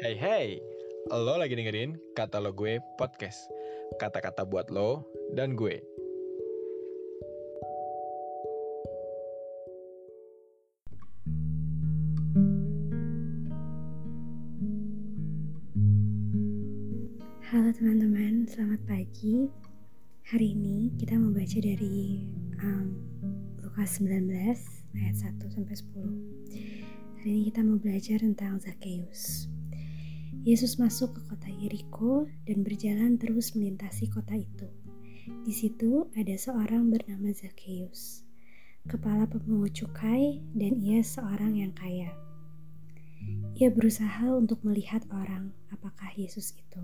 Hey hey, lo lagi dengerin kata lo gue podcast. Kata-kata buat lo dan gue. Halo teman-teman, selamat pagi. Hari ini kita mau baca dari um, Lukas 19 ayat 1 sampai 10. Hari ini kita mau belajar tentang Zakheus. Yesus masuk ke kota Yeriko dan berjalan terus melintasi kota itu. Di situ ada seorang bernama Zakheus, kepala pemungut cukai dan ia seorang yang kaya. Ia berusaha untuk melihat orang apakah Yesus itu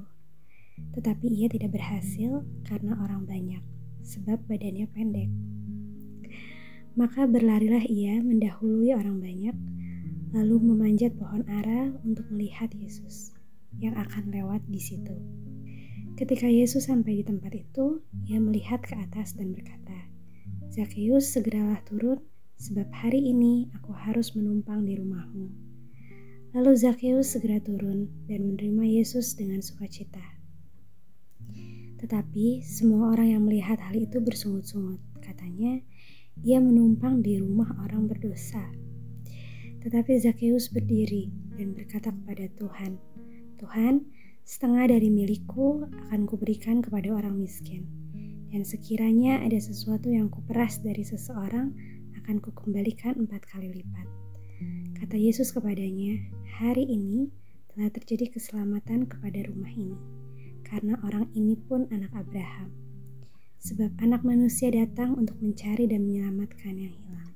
tetapi ia tidak berhasil karena orang banyak, sebab badannya pendek. Maka berlarilah ia mendahului orang banyak, lalu memanjat pohon ara untuk melihat Yesus yang akan lewat di situ. Ketika Yesus sampai di tempat itu, ia melihat ke atas dan berkata, Zakheus segeralah turun, sebab hari ini aku harus menumpang di rumahmu. Lalu Zakheus segera turun dan menerima Yesus dengan sukacita. Tetapi semua orang yang melihat hal itu bersungut-sungut. Katanya, ia menumpang di rumah orang berdosa. Tetapi Zakheus berdiri dan berkata kepada Tuhan, Tuhan, setengah dari milikku akan kuberikan kepada orang miskin. Dan sekiranya ada sesuatu yang kuperas dari seseorang, akan kukembalikan empat kali lipat. Kata Yesus kepadanya, hari ini telah terjadi keselamatan kepada rumah ini karena orang ini pun anak Abraham. Sebab anak manusia datang untuk mencari dan menyelamatkan yang hilang.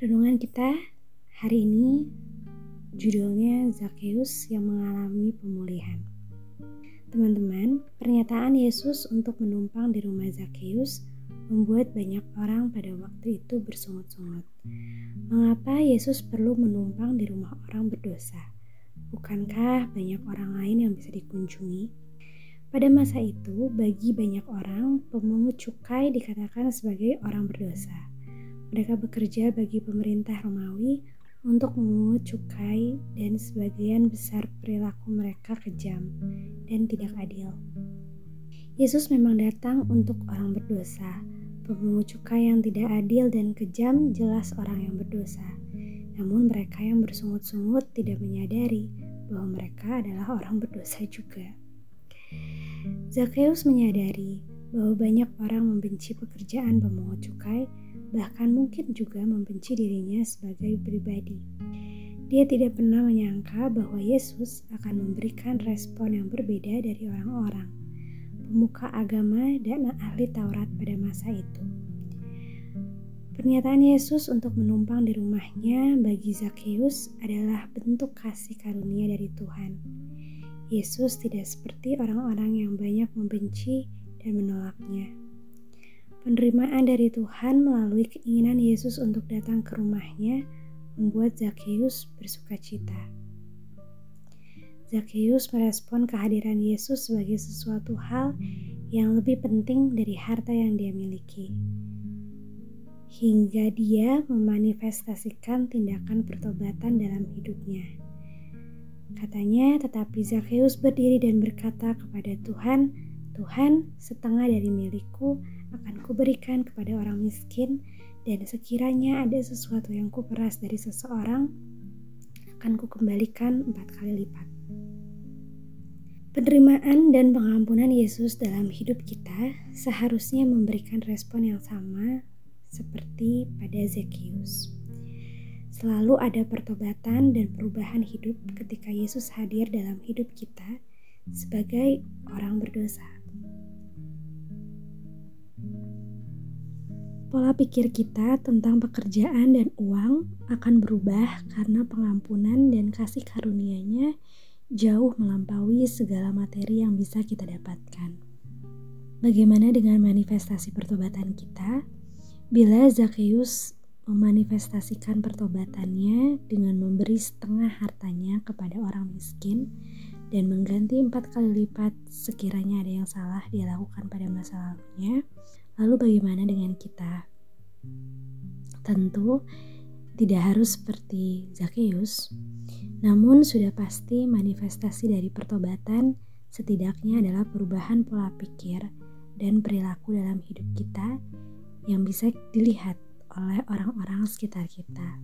Renungan kita hari ini judulnya Zakheus yang mengalami pemulihan. Teman-teman, pernyataan Yesus untuk menumpang di rumah Zakheus membuat banyak orang pada waktu itu bersungut-sungut. Mengapa Yesus perlu menumpang di rumah orang berdosa? Bukankah banyak orang lain yang bisa dikunjungi? Pada masa itu, bagi banyak orang, pemungut cukai dikatakan sebagai orang berdosa. Mereka bekerja bagi pemerintah Romawi untuk memungut cukai dan sebagian besar perilaku mereka kejam dan tidak adil. Yesus memang datang untuk orang berdosa. Pemungut cukai yang tidak adil dan kejam jelas orang yang berdosa. Namun mereka yang bersungut-sungut tidak menyadari bahwa mereka adalah orang berdosa juga. Zakheus menyadari bahwa banyak orang membenci pekerjaan pemungut cukai, bahkan mungkin juga membenci dirinya sebagai pribadi. Dia tidak pernah menyangka bahwa Yesus akan memberikan respon yang berbeda dari orang-orang, pemuka agama dan ahli Taurat pada masa itu. Pernyataan Yesus untuk menumpang di rumahnya bagi Zakheus adalah bentuk kasih karunia dari Tuhan. Yesus tidak seperti orang-orang yang banyak membenci dan menolaknya. Penerimaan dari Tuhan melalui keinginan Yesus untuk datang ke rumahnya membuat Zakheus bersuka cita. Zakheus merespon kehadiran Yesus sebagai sesuatu hal yang lebih penting dari harta yang dia miliki hingga dia memanifestasikan tindakan pertobatan dalam hidupnya. Katanya, tetapi Zakheus berdiri dan berkata kepada Tuhan, Tuhan, setengah dari milikku akan kuberikan kepada orang miskin, dan sekiranya ada sesuatu yang kuperas dari seseorang, akan kukembalikan empat kali lipat. Penerimaan dan pengampunan Yesus dalam hidup kita seharusnya memberikan respon yang sama seperti pada Zekius. Selalu ada pertobatan dan perubahan hidup ketika Yesus hadir dalam hidup kita sebagai orang berdosa. Pola pikir kita tentang pekerjaan dan uang akan berubah karena pengampunan dan kasih karunia-Nya jauh melampaui segala materi yang bisa kita dapatkan. Bagaimana dengan manifestasi pertobatan kita? Bila Zakheus memanifestasikan pertobatannya dengan memberi setengah hartanya kepada orang miskin dan mengganti empat kali lipat sekiranya ada yang salah dia lakukan pada masa lalunya, lalu bagaimana dengan kita? Tentu, Tidak harus seperti Zakheus, namun sudah pasti manifestasi dari pertobatan setidaknya adalah perubahan pola pikir dan perilaku dalam hidup kita yang bisa dilihat oleh orang-orang sekitar kita.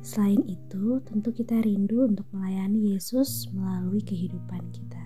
Selain itu, tentu kita rindu untuk melayani Yesus melalui kehidupan kita.